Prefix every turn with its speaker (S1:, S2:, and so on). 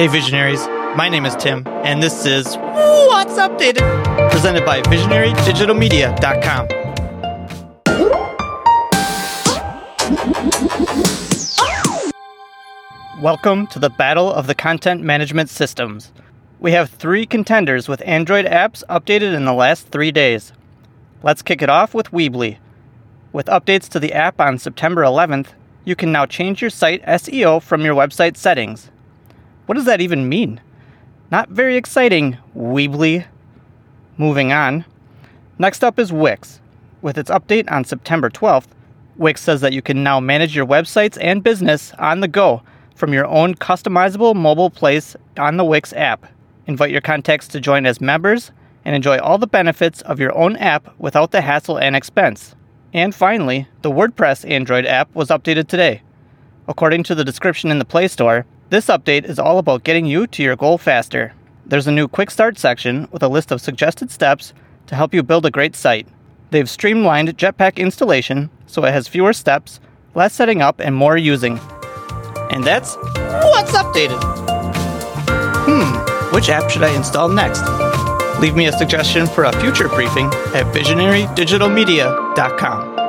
S1: Hey, visionaries. My name is Tim, and this is What's Updated, presented by VisionaryDigitalMedia.com. Welcome to the Battle of the Content Management Systems. We have three contenders with Android apps updated in the last three days. Let's kick it off with Weebly. With updates to the app on September 11th, you can now change your site SEO from your website settings. What does that even mean? Not very exciting, Weebly. Moving on. Next up is Wix. With its update on September 12th, Wix says that you can now manage your websites and business on the go from your own customizable mobile place on the Wix app. Invite your contacts to join as members and enjoy all the benefits of your own app without the hassle and expense. And finally, the WordPress Android app was updated today. According to the description in the Play Store, this update is all about getting you to your goal faster. There's a new quick start section with a list of suggested steps to help you build a great site. They've streamlined Jetpack installation so it has fewer steps, less setting up, and more using. And that's what's updated. Hmm, which app should I install next? Leave me a suggestion for a future briefing at visionarydigitalmedia.com.